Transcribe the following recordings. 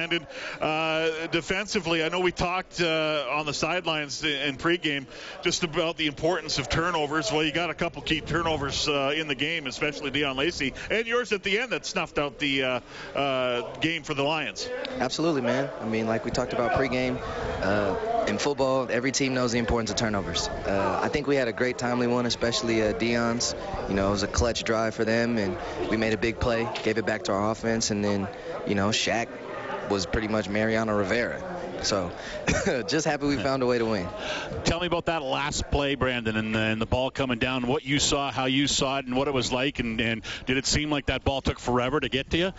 Brandon. Uh, defensively, I know we talked uh, on the sidelines in pregame just about the importance of turnovers. Well, you got a couple key turnovers uh, in the game, especially Deon Lacey, and yours at the end that snuffed out the uh, uh, game for the Lions. Absolutely, man. I mean, like we talked about pregame, uh, in football, every team knows the importance of turnovers. I think we had a great timely one, especially Deon's. You know, it was a clutch drive for them, and we made a big play, gave it back to our offense, and then, you know, Shaq was pretty much Mariano Rivera. So, just happy we found a way to win. Tell me about that last play, Brandon, and, and, the ball coming down. What you saw, how you saw it, and what it was like, and, and did it seem like that ball took forever to get to you?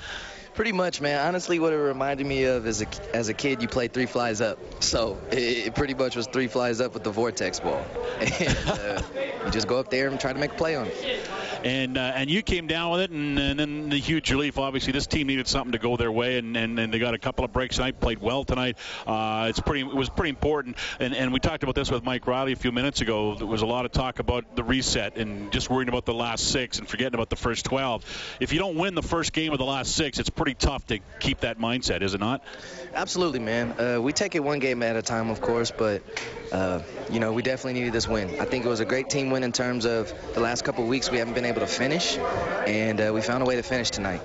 Pretty much, man. Honestly, what it reminded me of is a, as a kid, you play three flies up. So it, it, pretty much was three flies up with the vortex ball. And uh, you just go up there and try to make a play on it and uh, and you came down with it, and, and, then the huge relief. Obviously, this team needed something to go their way, and, and, and they got a couple of breaks tonight. Played well tonight. Uh, it's pretty. It was pretty important. And and we talked about this with Mike Riley a few minutes ago. There was a lot of talk about the reset and just worrying about the last six and forgetting about the first 12. If you don't win the first game of the last six, it's pretty tough to keep that mindset, is it not? Absolutely, man. Uh, we take it one game at a time, of course, but uh, you know we definitely needed this win. I think it was a great team win in terms of the last couple weeks we haven't been able to finish, and uh, we found a way to finish tonight.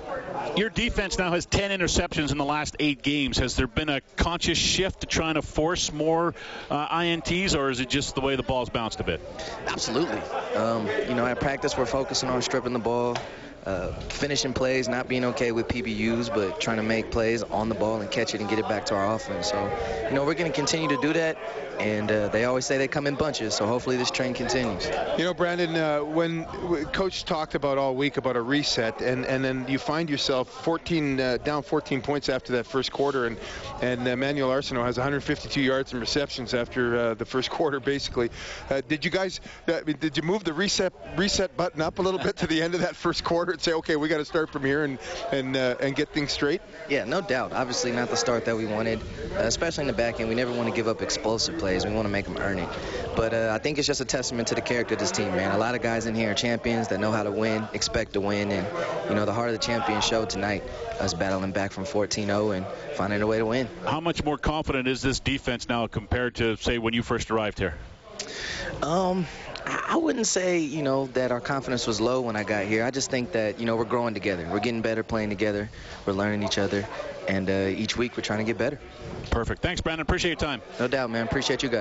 Your defense now has 10 interceptions in the last eight games. Has there been a conscious shift to trying to force more uh, INTs, or is it just the way the ball's bounced a bit? Absolutely. Um, you know, at practice, we're focusing on stripping the ball, uh, finishing plays, not being okay with PBUs, but trying to make plays on the ball and catch it and get it back to our offense. So, you know, we're going to continue to do that. And uh, they always say they come in bunches, so hopefully this train continues. You know, Brandon, uh, when Coach talked about all week about a reset, and, and then you find yourself 14 uh, down 14 points after that first quarter, and and Emmanuel Arceneaux has 152 yards and receptions after uh, the first quarter, basically. Did you guys, did you move the reset reset button up a little bit to the end of that first quarter and say, okay, we got to start from here and and and get things straight? Yeah, no doubt. Obviously, not the start that we wanted, especially in the back end. We never want to give up explosive plays plays. We want to make them earn it. But uh, I think it's just a testament to the character of this team, man. A lot of guys in here are champions that know how to win, expect to win, and you know the heart of the champion showed tonight. Us battling back from 14-0 and finding a way to win. How much more confident is this defense now compared to say when you first arrived here? Um, I wouldn't say, you know, that our confidence was low when I got here. I just think that, you know, we're growing together. We're getting better playing together. We're learning each other. And uh, each week we're trying to get better. Perfect. Thanks, Brandon. Appreciate your time. No doubt, man. Appreciate you guys.